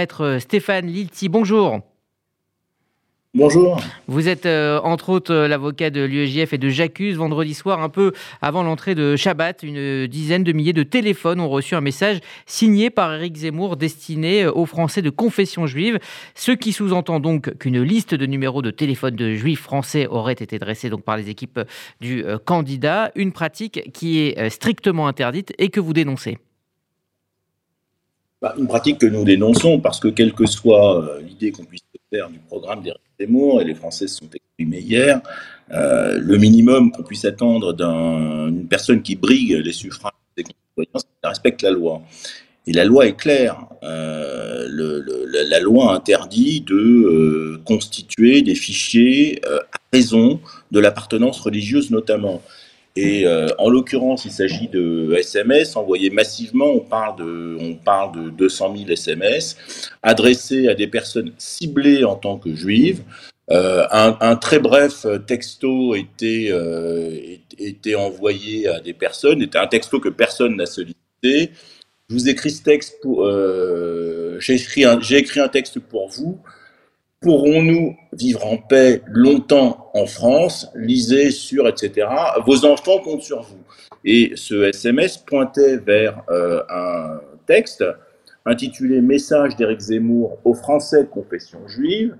maître Stéphane Lilti. Bonjour. Bonjour. Vous êtes euh, entre autres euh, l'avocat de l'UEJF et de J'accuse. Vendredi soir, un peu avant l'entrée de Shabbat, une dizaine de milliers de téléphones ont reçu un message signé par Éric Zemmour destiné euh, aux Français de confession juive, ce qui sous-entend donc qu'une liste de numéros de téléphone de juifs français aurait été dressée donc par les équipes du candidat, une pratique qui est strictement interdite et que vous dénoncez. Bah, une pratique que nous dénonçons parce que quelle que soit l'idée qu'on puisse faire du programme d'Éric et les Français se sont exprimés hier, euh, le minimum qu'on puisse attendre d'une personne qui brigue les suffrages des concitoyens, c'est qu'elle respecte la loi. Et la loi est claire. Euh, la, loi interdit de euh, constituer des fichiers à raison de l'appartenance religieuse notamment. Et en l'occurrence, il s'agit de SMS envoyés massivement. On parle de, on parle de 200 000 SMS adressés à des personnes ciblées en tant que juives. Euh, un, très bref texto était, euh, était envoyé à des personnes. C'était un texto que personne n'a sollicité. Je vous écris ce texte pour. Euh, j'ai écrit, écrit un texte pour vous. Pourrons-nous vivre en paix longtemps en France? Lisez sur, etc. Vos enfants comptent sur vous. Et ce SMS pointait vers euh, un texte intitulé Message d'Éric Zemmour aux Français de confession juive,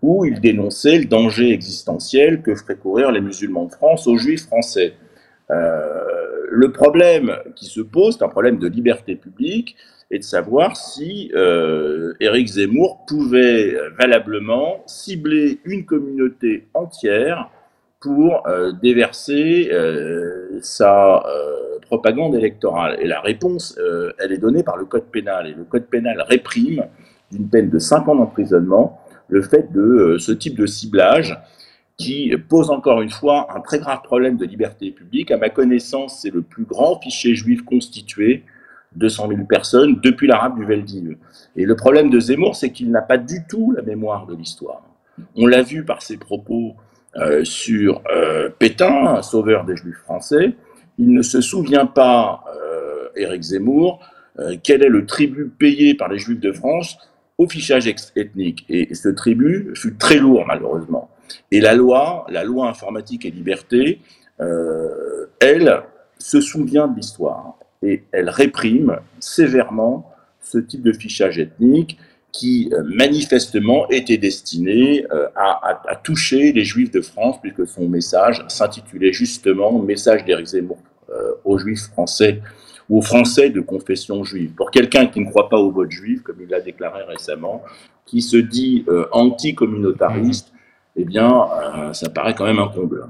où il dénonçait le danger existentiel que feraient courir les musulmans de France aux juifs français. Euh, le problème qui se pose, c'est un problème de liberté publique, et de savoir si euh, Éric Zemmour pouvait valablement cibler une communauté entière pour euh, déverser euh, sa propagande électorale. Et la réponse, elle est donnée par le Code pénal. Et le Code pénal réprime d'une peine de 5 ans d'emprisonnement le fait de ce type de ciblage qui pose encore une fois un très grave problème de liberté publique. À ma connaissance, c'est le plus grand fichier juif constitué 200 000 personnes depuis l'arabe du Veldiv. Et le problème de Zemmour, c'est qu'il n'a pas du tout la mémoire de l'histoire. On l'a vu par ses propos euh, sur euh, Pétain, sauveur des juifs français. Il ne se souvient pas, euh, Éric Zemmour, quel est le tribut payé par les juifs de France au fichage ethnique. Et ce tribut fut très lourd, malheureusement. Et la loi, la loi informatique et liberté, euh, elle se souvient de l'histoire et elle réprime sévèrement ce type de fichage ethnique qui euh, manifestement était destiné euh, à, à, toucher les juifs de France, puisque son message s'intitulait justement Message d'Éric Zemmour aux juifs français ou aux français de confession juive. Pour quelqu'un qui ne croit pas au vote juif, comme il l'a déclaré récemment, qui se dit anti-communautariste, eh bien, ça paraît quand même un comble.